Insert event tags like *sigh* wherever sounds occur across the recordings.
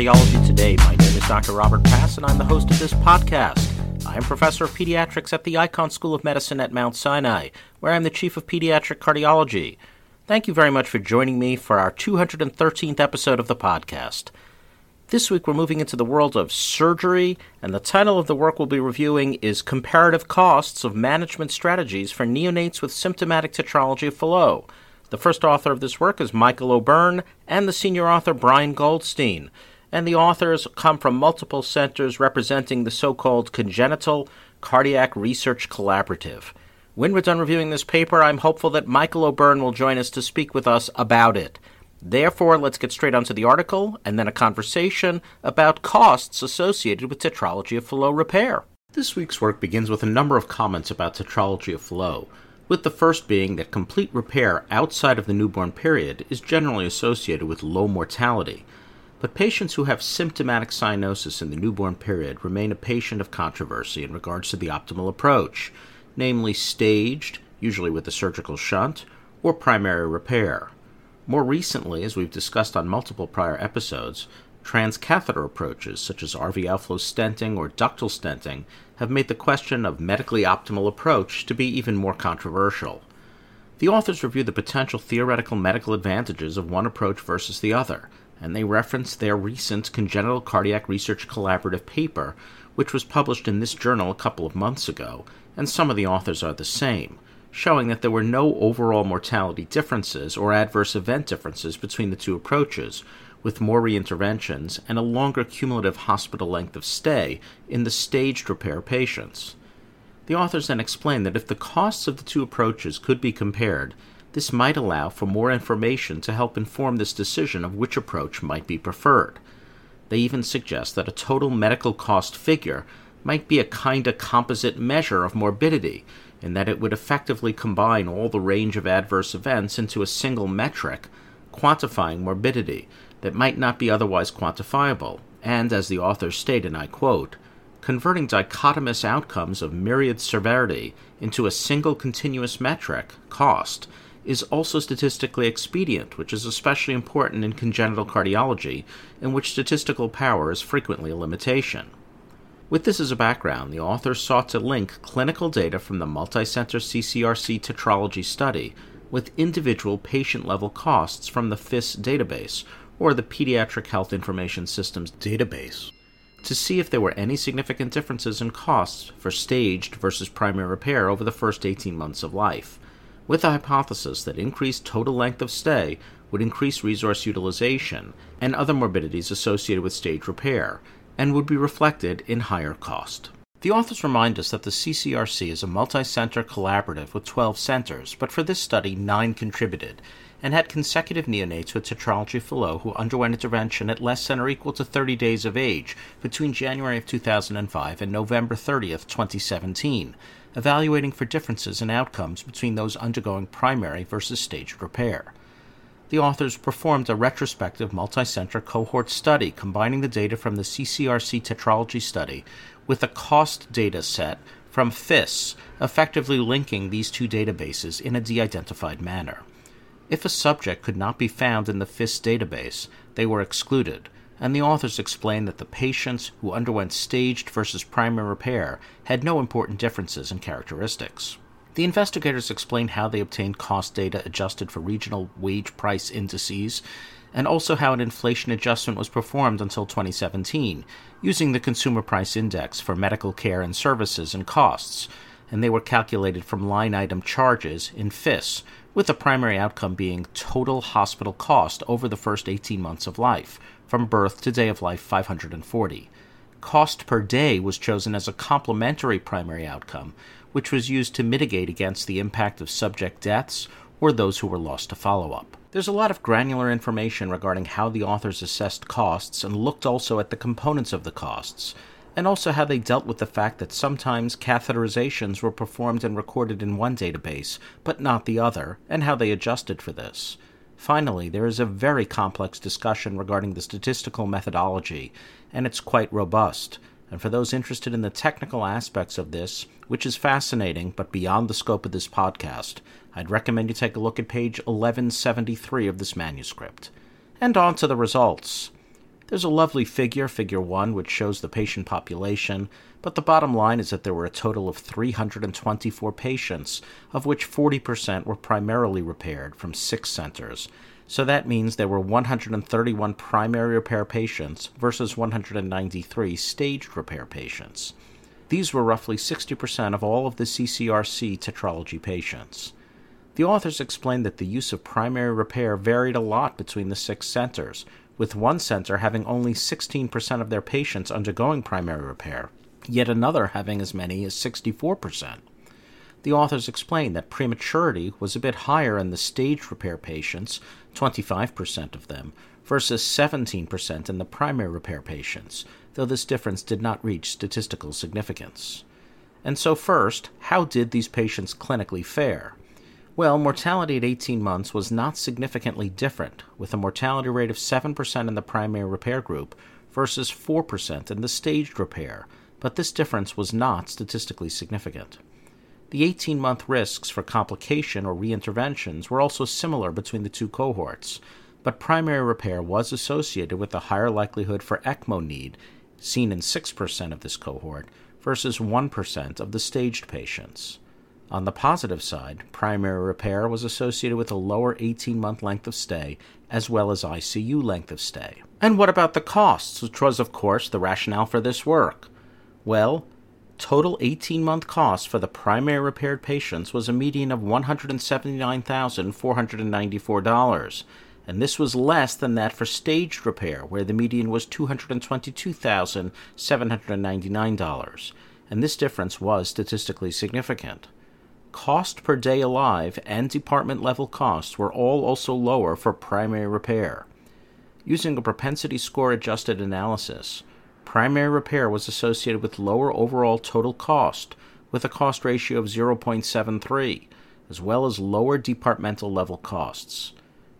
Cardiology Today. My name is Dr. Robert Pass, and I'm the host of this podcast. I am professor of pediatrics at the Icahn School of Medicine at Mount Sinai, where I'm the chief of pediatric cardiology. Thank you very much for joining me for our 213th episode of the podcast. This week we're moving into the world of surgery, and the title of the work we'll be reviewing is Comparative Costs of Management Strategies for Neonates with Symptomatic Tetralogy of Fallot. The first author of this work is Michael O'Byrne and the senior author Brian Goldstein. And the authors come from multiple centers representing the so called Congenital Cardiac Research Collaborative. When we're done reviewing this paper, I'm hopeful that Michael O'Byrne will join us to speak with us about it. Therefore, let's get straight onto the article and then a conversation about costs associated with tetralogy of Fallot repair. This week's work begins with a number of comments about tetralogy of Fallot with the first being that complete repair outside of the newborn period is generally associated with low mortality. But patients who have symptomatic cyanosis in the newborn period remain a patient of controversy in regards to the optimal approach, namely staged, usually with a surgical shunt, or primary repair. More recently, as we've discussed on multiple prior episodes, transcatheter approaches such as RV outflow stenting or ductal stenting have made the question of medically optimal approach to be even more controversial. The authors review the potential theoretical medical advantages of one approach versus the other, and they reference their recent Congenital Cardiac Research Collaborative paper, which was published in this journal a couple of months ago, and some of the authors are the same, showing that there were no overall mortality differences or adverse event differences between the two approaches, with more reinterventions and a longer cumulative hospital length of stay in the staged repair patients. The authors then explain that if the costs of the two approaches could be compared, this might allow for more information to help inform this decision of which approach might be preferred. They even suggest that a total medical cost figure might be a kind of composite measure of morbidity, in that it would effectively combine all the range of adverse events into a single metric, quantifying morbidity, that might not be otherwise quantifiable, and, as the authors state, and I quote, converting dichotomous outcomes of myriad severity into a single continuous metric, cost, is also statistically expedient, which is especially important in congenital cardiology, in which statistical power is frequently a limitation. With this as a background, the authors sought to link clinical data from the multicenter CCRC tetralogy study with individual patient level costs from the PHIS database, or the Pediatric Health Information Systems database to see if there were any significant differences in costs for staged versus primary repair over the first 18 months of life, with the hypothesis that increased total length of stay would increase resource utilization and other morbidities associated with stage repair, and would be reflected in higher cost. The authors remind us that the CCRC is a multi center collaborative with 12 centers, but for this study, 9 contributed, and had consecutive neonates with tetralogy Fallot who underwent intervention at less than or equal to 30 days of age between January of 2005 and November 30th, 2017, evaluating for differences in outcomes between those undergoing primary versus staged repair. The authors performed a retrospective multicenter cohort study combining the data from the CCRC tetralogy study with a cost data set from PHIS, effectively linking these two databases in a de identified manner. If a subject could not be found in the PHIS database, they were excluded, and the authors explained that the patients who underwent staged versus primary repair had no important differences in characteristics. The investigators explained how they obtained cost data adjusted for regional wage price indices, and also how an inflation adjustment was performed until 2017, using the Consumer Price Index for medical care and services and costs, and they were calculated from line item charges in PHIS, with the primary outcome being total hospital cost over the first 18 months of life, from birth to day of life 540. Cost per day was chosen as a complementary primary outcome, which was used to mitigate against the impact of subject deaths or those who were lost to follow up. There's a lot of granular information regarding how the authors assessed costs and looked also at the components of the costs, and also how they dealt with the fact that sometimes catheterizations were performed and recorded in one database, but not the other, and how they adjusted for this. Finally, there is a very complex discussion regarding the statistical methodology, and it's quite robust. And for those interested in the technical aspects of this, which is fascinating but beyond the scope of this podcast, I'd recommend you take a look at page 1173 of this manuscript. And on to the results. There's a lovely figure, figure 1, which shows the patient population, but the bottom line is that there were a total of 324 patients, of which 40% were primarily repaired from six centers. So that means there were 131 primary repair patients versus 193 staged repair patients. These were roughly 60% of all of the CCRC tetralogy patients. The authors explained that the use of primary repair varied a lot between the six centers, with one center having only 16% of their patients undergoing primary repair, yet another having as many as 64%. The authors explained that prematurity was a bit higher in the staged repair patients, 25% of them, versus 17% in the primary repair patients, though this difference did not reach statistical significance. And so, first, how did these patients clinically fare? Well, mortality at 18 months was not significantly different, with a mortality rate of 7% in the primary repair group versus 4% in the staged repair, but this difference was not statistically significant. The 18 month risks for complication or reinterventions were also similar between the two cohorts, but primary repair was associated with a higher likelihood for ECMO need, seen in 6% of this cohort, versus 1% of the staged patients. On the positive side, primary repair was associated with a lower 18 month length of stay as well as ICU length of stay. And what about the costs, which was, of course, the rationale for this work? Well, total 18 month cost for the primary repaired patients was a median of $179,494, and this was less than that for staged repair, where the median was $222,799, and this difference was statistically significant cost per day alive and department level costs were all also lower for primary repair. Using a propensity score adjusted analysis, primary repair was associated with lower overall total cost, with a cost ratio of 0.73, as well as lower departmental level costs.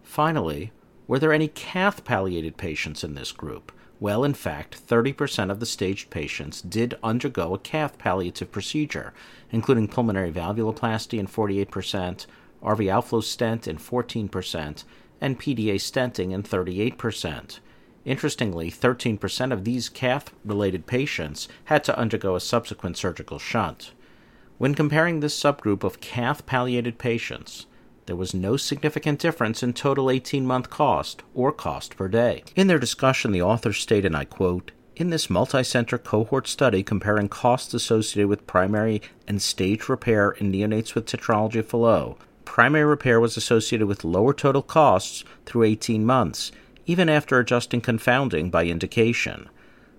Finally, were there any cath palliated patients in this group? Well, in fact, 30% of the staged patients did undergo a cath palliative procedure, including pulmonary valvuloplasty in 48%, RV outflow stent in 14%, and PDA stenting in 38%. Interestingly, 13% of these cath related patients had to undergo a subsequent surgical shunt. When comparing this subgroup of cath palliated patients, there was no significant difference in total 18 month cost or cost per day. In their discussion, the authors state, and I quote, in this multi-center cohort study comparing costs associated with primary and stage repair in neonates with tetralogy of Fallot, primary repair was associated with lower total costs through 18 months, even after adjusting confounding by indication.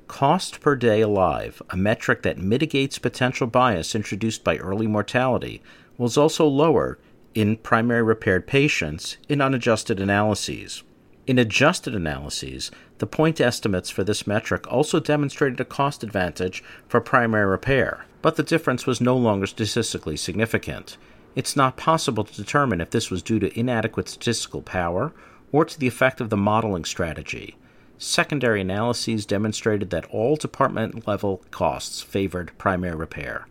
Cost per day alive, a metric that mitigates potential bias introduced by early mortality, was also lower in primary repaired patients in unadjusted analyses. In adjusted analyses, the point estimates for this metric also demonstrated a cost advantage for primary repair, but the difference was no longer statistically significant. It's not possible to determine if this was due to inadequate statistical power or to the effect of the modeling strategy. Secondary analyses demonstrated that all department level costs favored primary repair.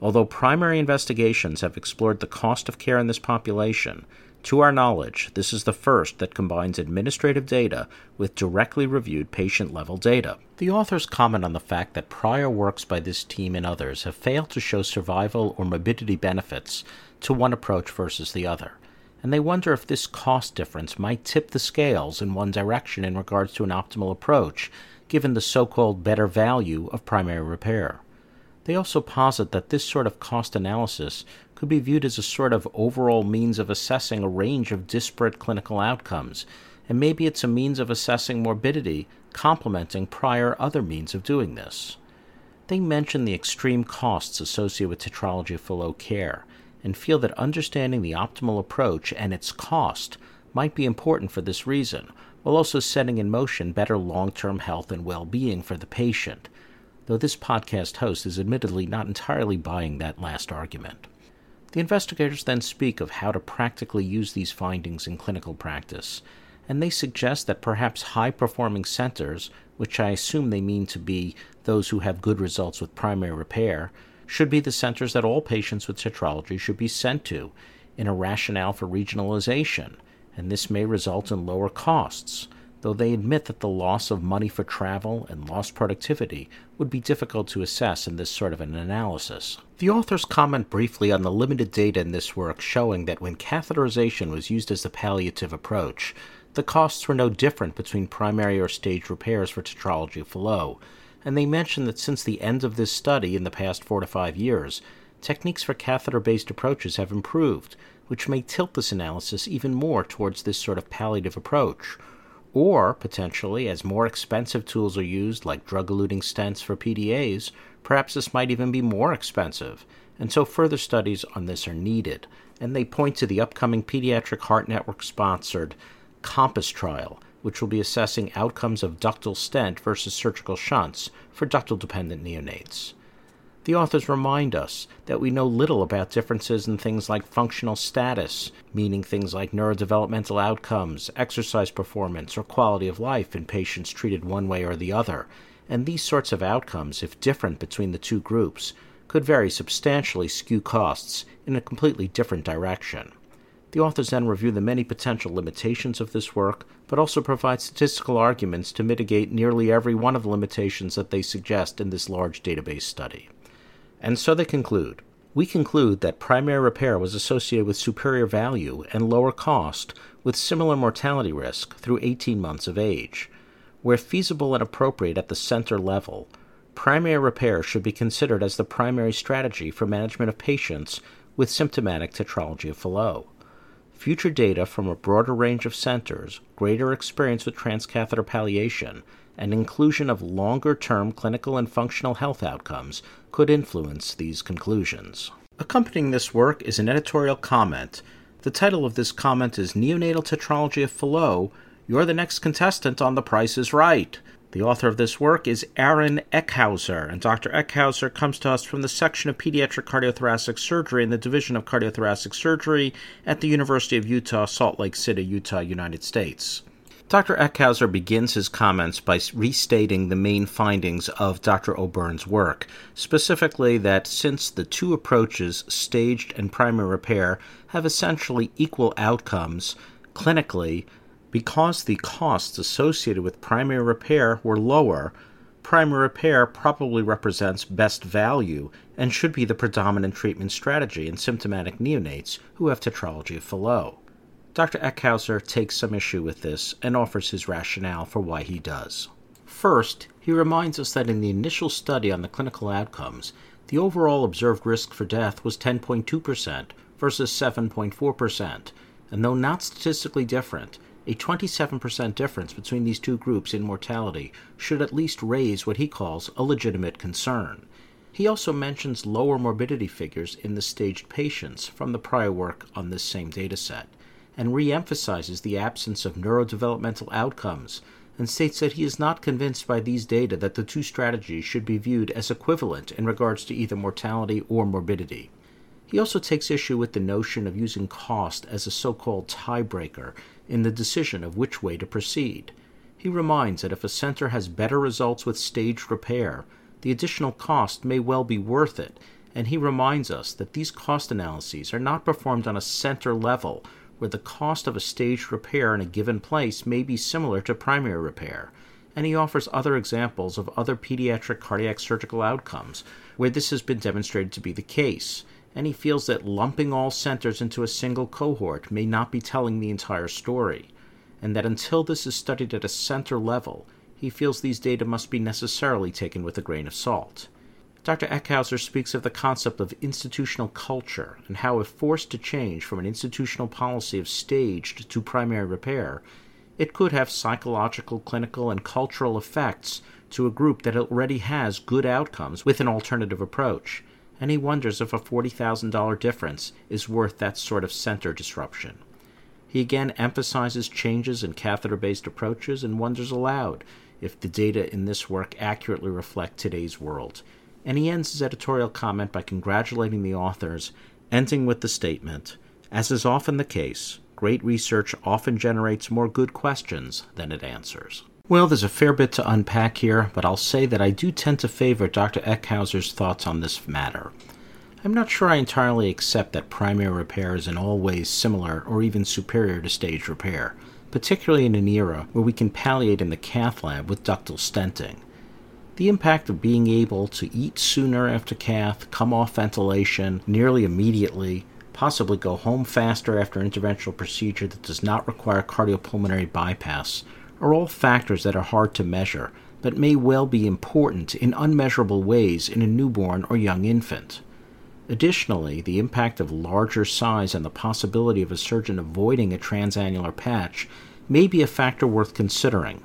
Although primary investigations have explored the cost of care in this population, to our knowledge, this is the first that combines administrative data with directly reviewed patient level data. The authors comment on the fact that prior works by this team and others have failed to show survival or morbidity benefits to one approach versus the other, and they wonder if this cost difference might tip the scales in one direction in regards to an optimal approach, given the so called better value of primary repair. They also posit that this sort of cost analysis could be viewed as a sort of overall means of assessing a range of disparate clinical outcomes, and maybe it's a means of assessing morbidity complementing prior other means of doing this. They mention the extreme costs associated with tetralogy of Fallot care and feel that understanding the optimal approach and its cost might be important for this reason, while also setting in motion better long term health and well being for the patient though this podcast host is admittedly not entirely buying that last argument. The investigators then speak of how to practically use these findings in clinical practice, and they suggest that perhaps high performing centers, which I assume they mean to be those who have good results with primary repair, should be the centers that all patients with tetralogy should be sent to, in a rationale for regionalization, and this may result in lower costs though they admit that the loss of money for travel and lost productivity would be difficult to assess in this sort of an analysis. The authors comment briefly on the limited data in this work showing that when catheterization was used as the palliative approach, the costs were no different between primary or staged repairs for tetralogy Fallot, and they mention that since the end of this study in the past four to five years, techniques for catheter based approaches have improved, which may tilt this analysis even more towards this sort of palliative approach. Or, potentially, as more expensive tools are used, like drug eluting stents for PDAs, perhaps this might even be more expensive, and so further studies on this are needed. And they point to the upcoming Pediatric Heart Network sponsored COMPASS trial, which will be assessing outcomes of ductal stent versus surgical shunts for ductal dependent neonates. The authors remind us that we know little about differences in things like functional status, meaning things like neurodevelopmental outcomes, exercise performance, or quality of life in patients treated one way or the other, and these sorts of outcomes, if different between the two groups, could very substantially skew costs in a completely different direction. The authors then review the many potential limitations of this work, but also provide statistical arguments to mitigate nearly every one of the limitations that they suggest in this large database study. And so they conclude. We conclude that primary repair was associated with superior value and lower cost with similar mortality risk through 18 months of age. Where feasible and appropriate at the center level, primary repair should be considered as the primary strategy for management of patients with symptomatic tetralogy of Fallot. Future data from a broader range of centers, greater experience with transcatheter palliation, and inclusion of longer term clinical and functional health outcomes could influence these conclusions. Accompanying this work is an editorial comment. The title of this comment is Neonatal Tetralogy of Fallot You're the Next Contestant on The Price is Right. The author of this work is Aaron Eckhauser, and Dr. Eckhauser comes to us from the section of pediatric cardiothoracic surgery in the Division of Cardiothoracic Surgery at the University of Utah, Salt Lake City, Utah, United States. Dr. Eckhauser begins his comments by restating the main findings of Dr. O'Byrne's work, specifically that since the two approaches, staged and primary repair, have essentially equal outcomes clinically, because the costs associated with primary repair were lower, primary repair probably represents best value and should be the predominant treatment strategy in symptomatic neonates who have tetralogy of Fallot. Dr. Eckhauser takes some issue with this and offers his rationale for why he does. First, he reminds us that in the initial study on the clinical outcomes, the overall observed risk for death was 10.2% versus 7.4%, and though not statistically different, a 27% difference between these two groups in mortality should at least raise what he calls a legitimate concern. He also mentions lower morbidity figures in the staged patients from the prior work on this same dataset and re emphasizes the absence of neurodevelopmental outcomes and states that he is not convinced by these data that the two strategies should be viewed as equivalent in regards to either mortality or morbidity. He also takes issue with the notion of using cost as a so called tiebreaker in the decision of which way to proceed. He reminds that if a center has better results with staged repair, the additional cost may well be worth it, and he reminds us that these cost analyses are not performed on a center level where the cost of a staged repair in a given place may be similar to primary repair, and he offers other examples of other pediatric cardiac surgical outcomes where this has been demonstrated to be the case, and he feels that lumping all centers into a single cohort may not be telling the entire story, and that until this is studied at a center level, he feels these data must be necessarily taken with a grain of salt. Dr. Eckhauser speaks of the concept of institutional culture and how, if forced to change from an institutional policy of staged to primary repair, it could have psychological, clinical, and cultural effects to a group that already has good outcomes with an alternative approach, and he wonders if a $40,000 difference is worth that sort of center disruption. He again emphasizes changes in catheter based approaches and wonders aloud if the data in this work accurately reflect today's world and he ends his editorial comment by congratulating the authors, ending with the statement As is often the case, great research often generates more good questions than it answers. Well, there's a fair bit to unpack here, but I'll say that I do tend to favor Dr. Eckhauser's thoughts on this matter. I'm not sure I entirely accept that primary repair is in all ways similar or even superior to stage repair. particularly in an era where we can palliate in the cath lab with ductal stenting. The impact of being able to eat sooner after cath, come off ventilation nearly immediately, possibly go home faster after an interventional procedure that does not require cardiopulmonary bypass, are all factors that are hard to measure, but may well be important in unmeasurable ways in a newborn or young infant. Additionally, the impact of larger size and the possibility of a surgeon avoiding a transannular patch may be a factor worth considering.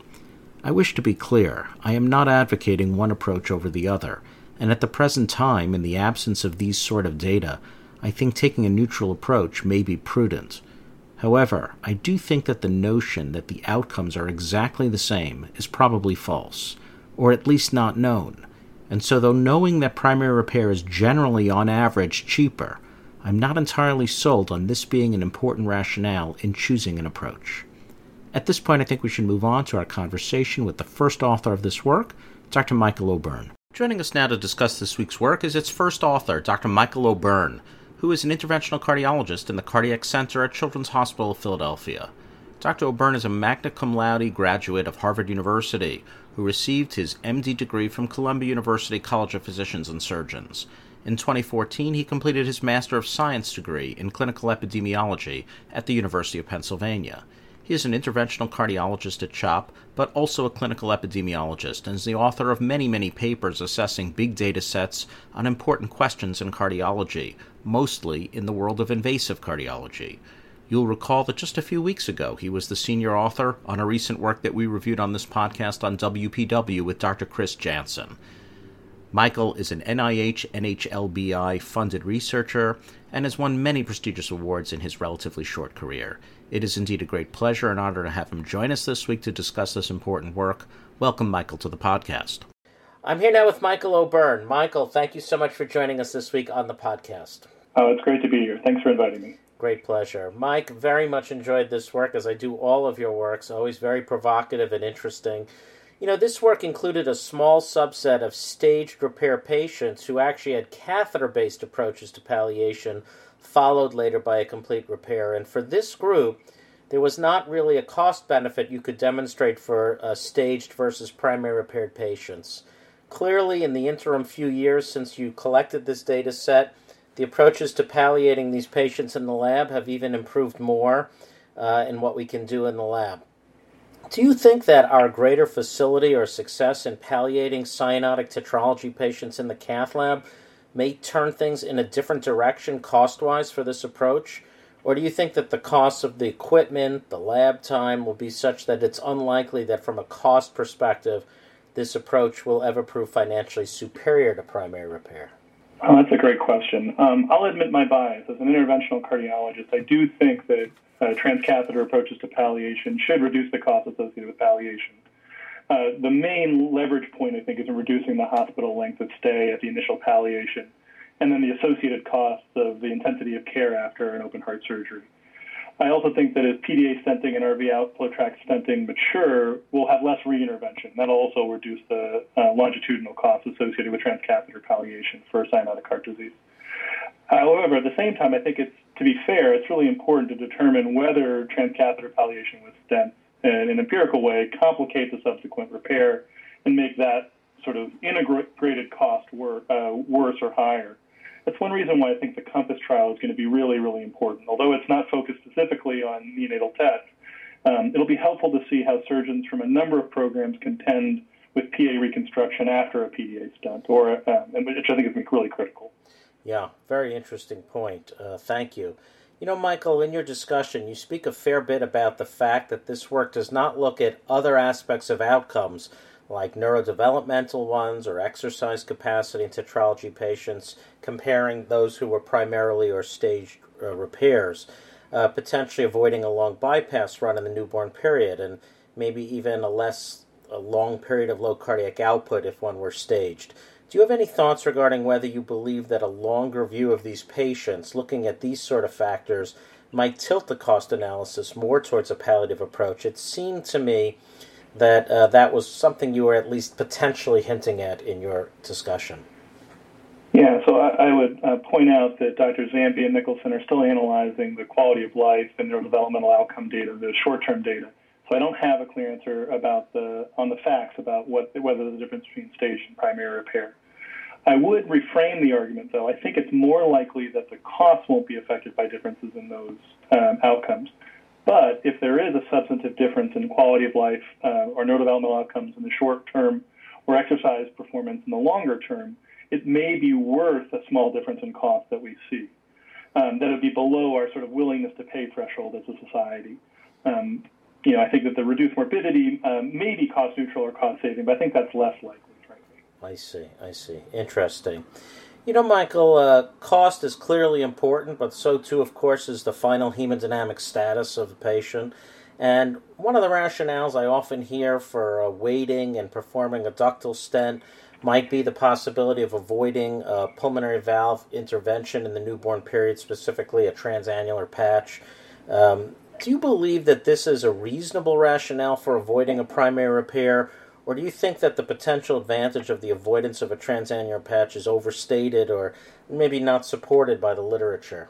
I wish to be clear, I am not advocating one approach over the other, and at the present time, in the absence of these sort of data, I think taking a neutral approach may be prudent. However, I do think that the notion that the outcomes are exactly the same is probably false, or at least not known and so though knowing that primary repair is generally on average cheaper, I'm not entirely sold on this being an important rationale in choosing an approach. At this point, I think we should move on to our conversation with the first author of this work, Dr. Michael O'Byrne. Joining us now to discuss this week's work is its first author, Dr. Michael O'Byrne, who is an interventional cardiologist in the Cardiac Center at Children's Hospital of Philadelphia. Dr. O'Byrne is a magna cum laude graduate of Harvard University who received his MD degree from Columbia University College of Physicians and Surgeons. In 2014, he completed his Master of Science degree in clinical epidemiology at the University of Pennsylvania. He is an interventional cardiologist at CHOP, but also a clinical epidemiologist, and is the author of many, many papers assessing big data sets on important questions in cardiology, mostly in the world of invasive cardiology. You'll recall that just a few weeks ago, he was the senior author on a recent work that we reviewed on this podcast on WPW with Dr. Chris Janson. Michael is an NIH NHLBI funded researcher and has won many prestigious awards in his relatively short career. It is indeed a great pleasure and honor to have him join us this week to discuss this important work. Welcome, Michael, to the podcast. I'm here now with Michael O'Byrne. Michael, thank you so much for joining us this week on the podcast. Oh, it's great to be here. Thanks for inviting me. Great pleasure. Mike, very much enjoyed this work as I do all of your works, always very provocative and interesting. You know, this work included a small subset of staged repair patients who actually had catheter based approaches to palliation, followed later by a complete repair. And for this group, there was not really a cost benefit you could demonstrate for uh, staged versus primary repaired patients. Clearly, in the interim few years since you collected this data set, the approaches to palliating these patients in the lab have even improved more uh, in what we can do in the lab. Do you think that our greater facility or success in palliating cyanotic tetralogy patients in the cath lab may turn things in a different direction cost wise for this approach? Or do you think that the cost of the equipment, the lab time, will be such that it's unlikely that from a cost perspective, this approach will ever prove financially superior to primary repair? Oh, that's a great question. Um, I'll admit my bias. As an interventional cardiologist, I do think that uh, transcatheter approaches to palliation should reduce the cost associated with palliation. Uh, the main leverage point, I think, is in reducing the hospital length of stay at the initial palliation, and then the associated costs of the intensity of care after an open heart surgery. I also think that as PDA stenting and RV outflow tract stenting mature, we'll have less reintervention. That'll also reduce the uh, longitudinal costs associated with transcatheter palliation for cyanotic heart disease. However, at the same time, I think it's to be fair, it's really important to determine whether transcatheter palliation with stents in an empirical way complicate the subsequent repair and make that sort of integrated cost wor- uh, worse or higher. That's one reason why I think the COMPASS trial is going to be really, really important. Although it's not focused specifically on neonatal TET, um, it'll be helpful to see how surgeons from a number of programs contend with PA reconstruction after a PDA stent, or um, which I think is really critical. Yeah, very interesting point. Uh, thank you. You know, Michael, in your discussion, you speak a fair bit about the fact that this work does not look at other aspects of outcomes like neurodevelopmental ones or exercise capacity in tetralogy patients, comparing those who were primarily or staged uh, repairs, uh, potentially avoiding a long bypass run in the newborn period, and maybe even a less a long period of low cardiac output if one were staged. Do you have any thoughts regarding whether you believe that a longer view of these patients, looking at these sort of factors, might tilt the cost analysis more towards a palliative approach? It seemed to me that uh, that was something you were at least potentially hinting at in your discussion. Yeah, so I, I would uh, point out that Dr. Zampi and Nicholson are still analyzing the quality of life and neurodevelopmental outcome data, the short-term data. So I don't have a clear answer about the on the facts about what whether a difference between stage and primary repair. I would reframe the argument, though. I think it's more likely that the cost won't be affected by differences in those um, outcomes. But if there is a substantive difference in quality of life uh, or neurodevelopmental outcomes in the short term or exercise performance in the longer term, it may be worth a small difference in cost that we see. Um, that would be below our sort of willingness to pay threshold as a society. Um, you know, I think that the reduced morbidity um, may be cost neutral or cost saving, but I think that's less likely, frankly. I see, I see. Interesting. You know, Michael, uh, cost is clearly important, but so too, of course, is the final hemodynamic status of the patient. And one of the rationales I often hear for uh, waiting and performing a ductal stent might be the possibility of avoiding a pulmonary valve intervention in the newborn period, specifically a transannular patch. Um, do you believe that this is a reasonable rationale for avoiding a primary repair, or do you think that the potential advantage of the avoidance of a transannular patch is overstated or maybe not supported by the literature?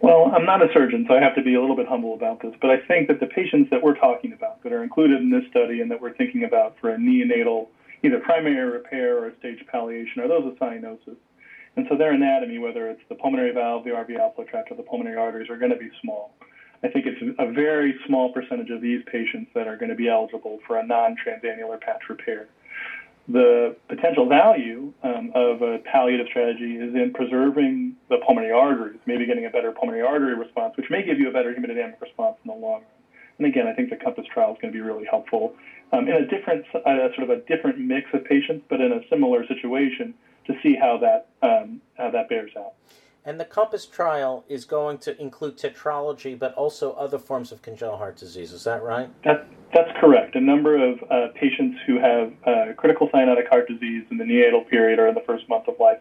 Well, I'm not a surgeon, so I have to be a little bit humble about this, but I think that the patients that we're talking about that are included in this study and that we're thinking about for a neonatal either primary repair or stage palliation are those with cyanosis. And so their anatomy, whether it's the pulmonary valve, the RV outflow tract, or the pulmonary arteries, are going to be small. I think it's a very small percentage of these patients that are going to be eligible for a non-transannular patch repair. The potential value um, of a palliative strategy is in preserving the pulmonary arteries, maybe getting a better pulmonary artery response, which may give you a better hemodynamic response in the long run. And again, I think the COMPASS trial is going to be really helpful um, in a different, uh, sort of a different mix of patients, but in a similar situation to see how that um, how that bears out. And the COMPASS trial is going to include tetralogy, but also other forms of congenital heart disease. Is that right? That, that's correct. A number of uh, patients who have uh, critical cyanotic heart disease in the neonatal period or in the first month of life,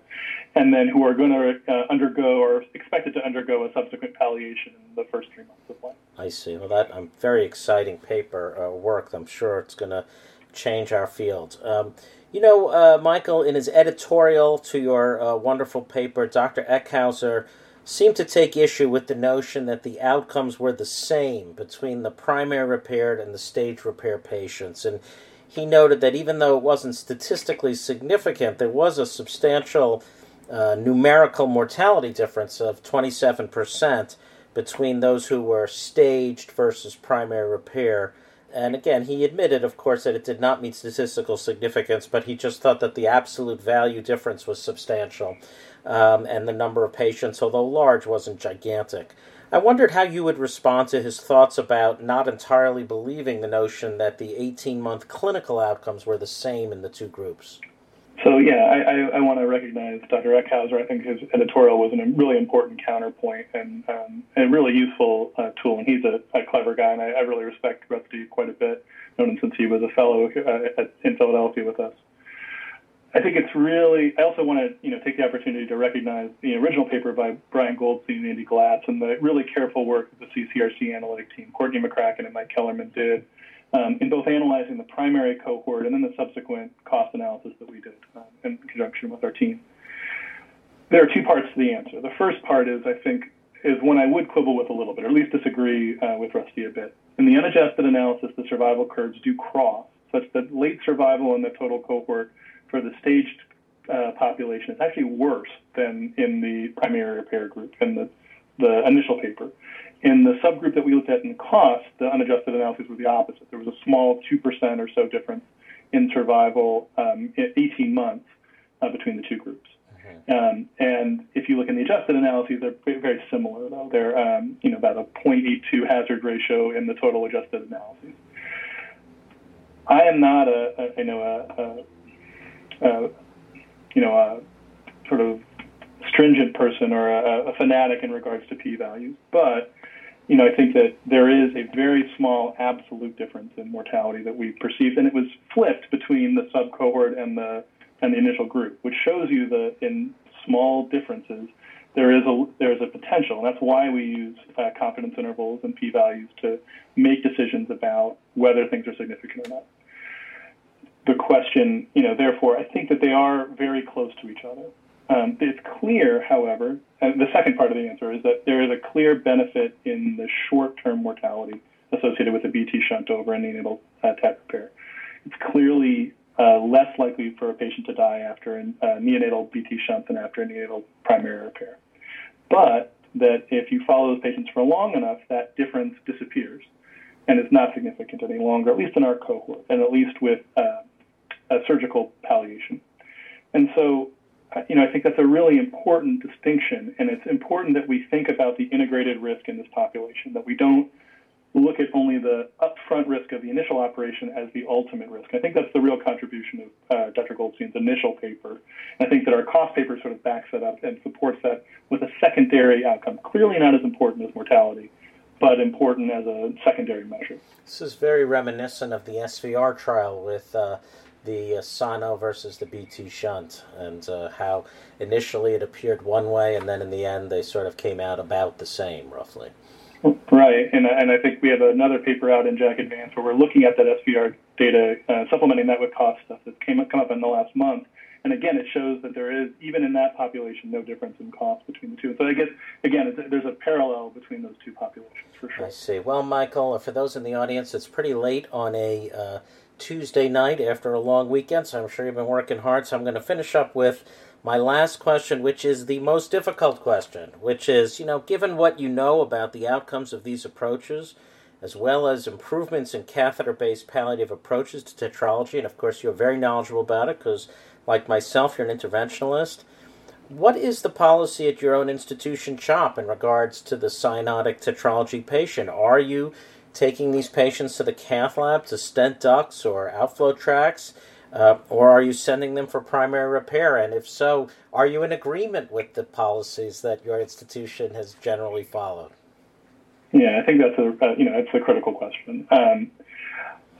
and then who are going to uh, undergo or expected to undergo a subsequent palliation in the first three months of life. I see. Well, that um, very exciting paper uh, work. I'm sure it's going to change our field. Um, you know, uh, Michael, in his editorial to your uh, wonderful paper, Dr. Eckhauser seemed to take issue with the notion that the outcomes were the same between the primary repaired and the stage repair patients. And he noted that even though it wasn't statistically significant, there was a substantial uh, numerical mortality difference of 27% between those who were staged versus primary repair. And again, he admitted, of course, that it did not meet statistical significance, but he just thought that the absolute value difference was substantial. Um, and the number of patients, although large, wasn't gigantic. I wondered how you would respond to his thoughts about not entirely believing the notion that the 18 month clinical outcomes were the same in the two groups. So yeah, I, I, I want to recognize Dr. Eckhauser. I think his editorial was a really important counterpoint and um, a really useful uh, tool. And he's a, a clever guy, and I, I really respect Rusty quite a bit. Known him since he was a fellow uh, at, in Philadelphia with us. I think it's really. I also want to, you know, take the opportunity to recognize the original paper by Brian Goldstein and Andy Glatz and the really careful work that the CCRC analytic team, Courtney McCracken and Mike Kelleman, did um, in both analyzing the primary cohort and then the subsequent cost analysis that we did um, in conjunction with our team. There are two parts to the answer. The first part is, I think, is one I would quibble with a little bit, or at least disagree uh, with Rusty a bit. In the unadjusted analysis, the survival curves do cross, such that late survival in the total cohort for the staged uh, population is actually worse than in the primary repair group in the, the initial paper. In the subgroup that we looked at in cost, the unadjusted analysis was the opposite. There was a small 2% or so difference in survival um, in 18 months uh, between the two groups. Mm-hmm. Um, and if you look in the adjusted analyses, they're very similar, though. They're um, you know about a 0.82 hazard ratio in the total adjusted analyses. I am not a, a you know a, a, a you know a sort of stringent person or a, a fanatic in regards to p-values, but you know, I think that there is a very small absolute difference in mortality that we perceived, and it was flipped between the sub cohort and the and the initial group, which shows you that in small differences there is a there is a potential, and that's why we use uh, confidence intervals and p-values to make decisions about whether things are significant or not. the question, you know, therefore, I think that they are very close to each other. Um, it's clear, however, the second part of the answer is that there is a clear benefit in the short-term mortality associated with a BT shunt over a neonatal uh, repair. It's clearly uh, less likely for a patient to die after a uh, neonatal BT shunt than after a neonatal primary repair. But that if you follow those patients for long enough, that difference disappears and it's not significant any longer, at least in our cohort, and at least with uh, surgical palliation. And so, uh, you know, I think that's a really important distinction, and it's important that we think about the integrated risk in this population, that we don't look at only the upfront risk of the initial operation as the ultimate risk. I think that's the real contribution of uh, Dr. Goldstein's initial paper. And I think that our cost paper sort of backs that up and supports that with a secondary outcome, clearly not as important as mortality, but important as a secondary measure. This is very reminiscent of the SVR trial with uh, the uh, Sano versus the BT shunt, and uh, how initially it appeared one way, and then in the end they sort of came out about the same, roughly. Right, and, and I think we have another paper out in JACC Advance where we're looking at that SVR data, uh, supplementing that with cost stuff that came come up in the last month. And again, it shows that there is, even in that population, no difference in cost between the two. So I guess, again, there's a parallel between those two populations for sure. I see. Well, Michael, for those in the audience, it's pretty late on a uh, Tuesday night after a long weekend, so I'm sure you've been working hard. So I'm going to finish up with my last question, which is the most difficult question, which is, you know, given what you know about the outcomes of these approaches, as well as improvements in catheter based palliative approaches to tetralogy, and of course, you're very knowledgeable about it because, like myself, you're an interventionalist. What is the policy at your own institution, CHOP, in regards to the cyanotic tetralogy patient? Are you taking these patients to the cath lab to stent ducts or outflow tracts? Uh, or are you sending them for primary repair? And if so, are you in agreement with the policies that your institution has generally followed? Yeah, I think that's a uh, you know it's a critical question. Um,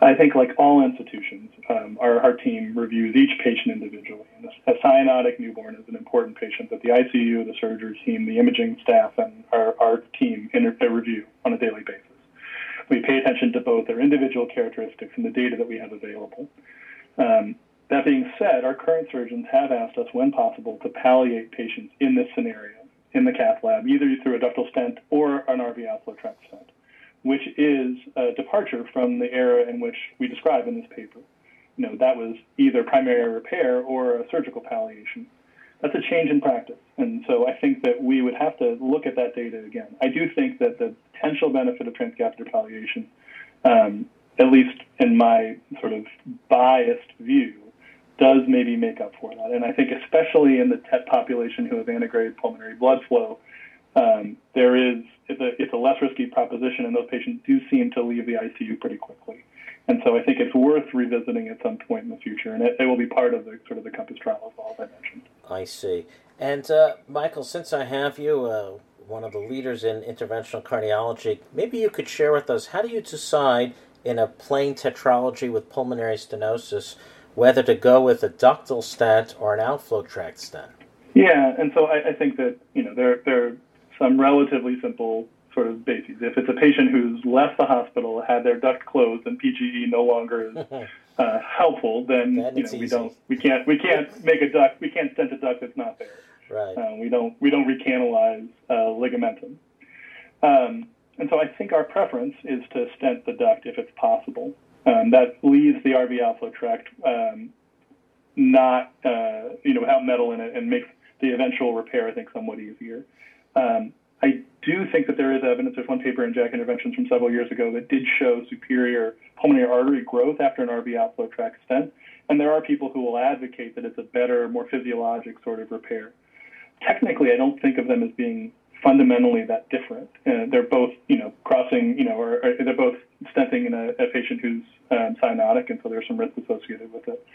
I think like all institutions, um, our, our team reviews each patient individually. And a, cyanotic newborn is an important patient that the ICU, the surgery team, the imaging staff, and our, our team inter- review on a daily basis. We pay attention to both their individual characteristics and the data that we have available. Um, that being said, our current surgeons have asked us, when possible, to palliate patients in this scenario in the cath lab, either through a ductal stent or an RV outflow tract stent, which is a departure from the era in which we describe in this paper. You know, that was either primary repair or a surgical palliation. That's a change in practice. And so I think that we would have to look at that data again. I do think that the potential benefit of transcatheter palliation um, at least in my sort of biased view, does maybe make up for that. And I think especially in the TET population who have antegrade pulmonary blood flow, um, there is it's a, it's a less risky proposition, and those patients do seem to leave the ICU pretty quickly. And so I think it's worth revisiting at some point in the future, and it, it will be part of the sort of the COMPASS trial as well, I mentioned. I see. And uh, Michael, since I have you, uh, one of the leaders in interventional cardiology, maybe you could share with us how do you decide in a plain tetralogy with pulmonary stenosis whether to go with a ductal stent or an outflow tract stent. Yeah, and so I, I think that you know there there are some relatively simple sort of bases. If it's a patient who's left the hospital, had their duct closed, and PGE no longer is *laughs* uh, helpful, then, then you know we don't we can't we can't make a duct we can't stent a duct that's not there. Right. Uh, we don't we don't recanalize uh, ligamentum. Um, and so I think our preference is to stent the duct if it's possible. Um, that leaves the RV outflow tract um, not, uh, you know, without metal in it and makes the eventual repair, I think, somewhat easier. Um, I do think that there is evidence. There's one paper in JACC Interventions from several years ago that did show superior pulmonary artery growth after an RV outflow tract stent. And there are people who will advocate that it's a better, more physiologic sort of repair. Technically, I don't think of them as being fundamentally that different. Uh, they're both, you know, crossing, you know, or, or they're both stenting in a, a patient who's um, cyanotic, and so there's some risk associated with it.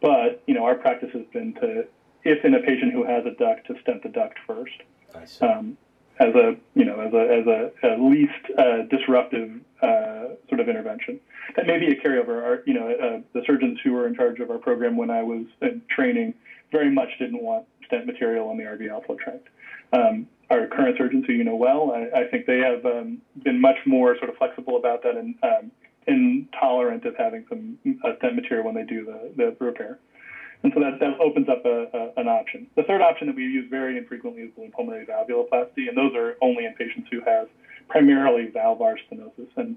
But you know, our practice has been to, if in a patient who has a duct, to stent the duct first, um, as a you know as a as a, a least uh, disruptive uh, sort of intervention. That may be a carryover. Our, you know, uh, the surgeons who were in charge of our program when I was in training very much didn't want stent material on the RV outflow tract. Um, our current surgeons who you know well, I, I think they have um, been much more sort of flexible about that and um, intolerant of having some uh, stent material when they do the, the repair. And so that, that opens up a, a, an option. The third option that we use very infrequently is balloon pulmonary valvuloplasty, and those are only in patients who have primarily valvar stenosis, and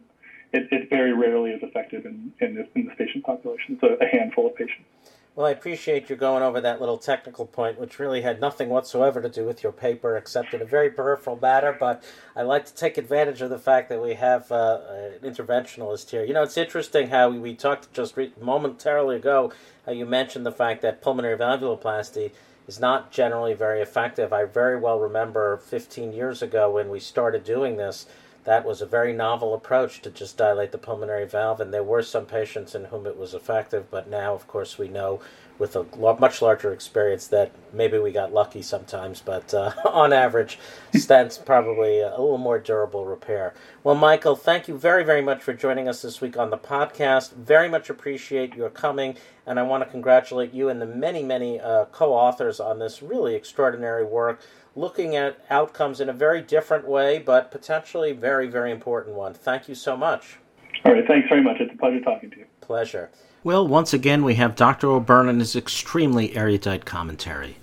it, it very rarely is effective in, in, this, in this patient population. So a handful of patients. Well, I appreciate you going over that little technical point, which really had nothing whatsoever to do with your paper, except in a very peripheral matter. But I like to take advantage of the fact that we have uh, an interventionalist here. You know, it's interesting how we talked just re- momentarily ago how you mentioned the fact that pulmonary valvuloplasty is not generally very effective. I very well remember 15 years ago when we started doing this that was a very novel approach to just dilate the pulmonary valve, and there were some patients in whom it was effective, but now, of course, we know with a much larger experience that maybe we got lucky sometimes, but uh, *laughs* on average, stents probably a little more durable repair. Well, Michael, thank you very, very much for joining us this week on the podcast. Very much appreciate your coming, and I want to congratulate you and the many, many uh, co authors on this really extraordinary work looking at outcomes in a very different way, but potentially very, very important one. Thank you so much. All right, thanks very much. It's a pleasure talking to you. Pleasure. Well, once again, we have Dr. O'Byrne and his extremely erudite commentary.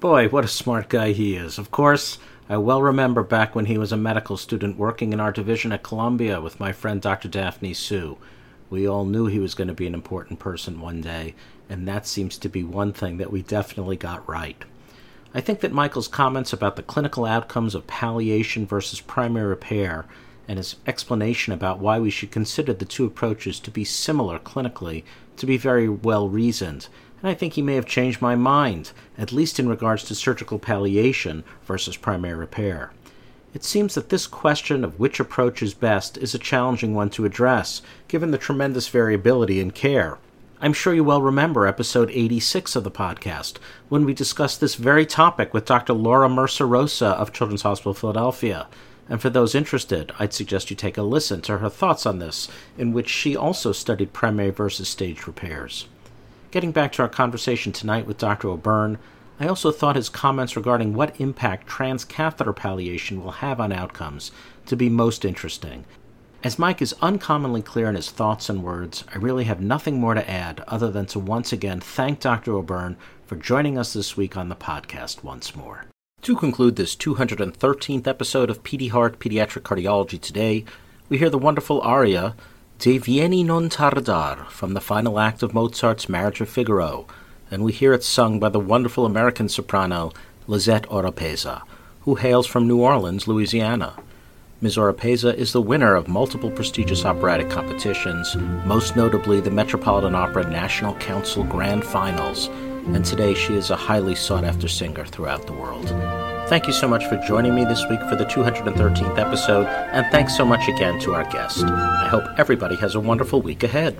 Boy, what a smart guy he is. Of course, I well remember back when he was a medical student working in our division at Columbia with my friend Dr. Daphne Hsu. We all knew he was going to be an important person one day, and that seems to be one thing that we definitely got right. I think that Michael's comments about the clinical outcomes of palliation versus primary repair and his explanation about why we should consider the two approaches to be similar clinically to be very well reasoned, and I think he may have changed my mind, at least in regards to surgical palliation versus primary repair. It seems that this question of which approach is best is a challenging one to address, given the tremendous variability in care. I'm sure you well remember episode 86 of the podcast, when we discussed this very topic with Dr. Laura Mercer Rosa of Children's Hospital Philadelphia. And for those interested, I'd suggest you take a listen to her thoughts on this, in which she also studied primary versus staged repairs. Getting back to our conversation tonight with Dr. O'Byrne, I also thought his comments regarding what impact transcatheter palliation will have on outcomes to be most interesting, as Mike is uncommonly clear in his thoughts and words, I really have nothing more to add other than to once again thank Dr. O'Byrne for joining us this week on the podcast once more. To conclude this 213th episode of PediHeart Pediatric Cardiology today, we hear the wonderful aria Deh vieni non tardar from the final act of Mozart's Marriage of Figaro, and we hear it sung by the wonderful American soprano Lisette Oropesa, who hails from New Orleans, Louisiana. Ms. Oropesa is the winner of multiple prestigious operatic competitions, most notably the Metropolitan Opera National Council Grand Finals, and today she is a highly sought after singer throughout the world. Thank you so much for joining me this week for the 213th episode, and thanks so much again to our guest. I hope everybody has a wonderful week ahead.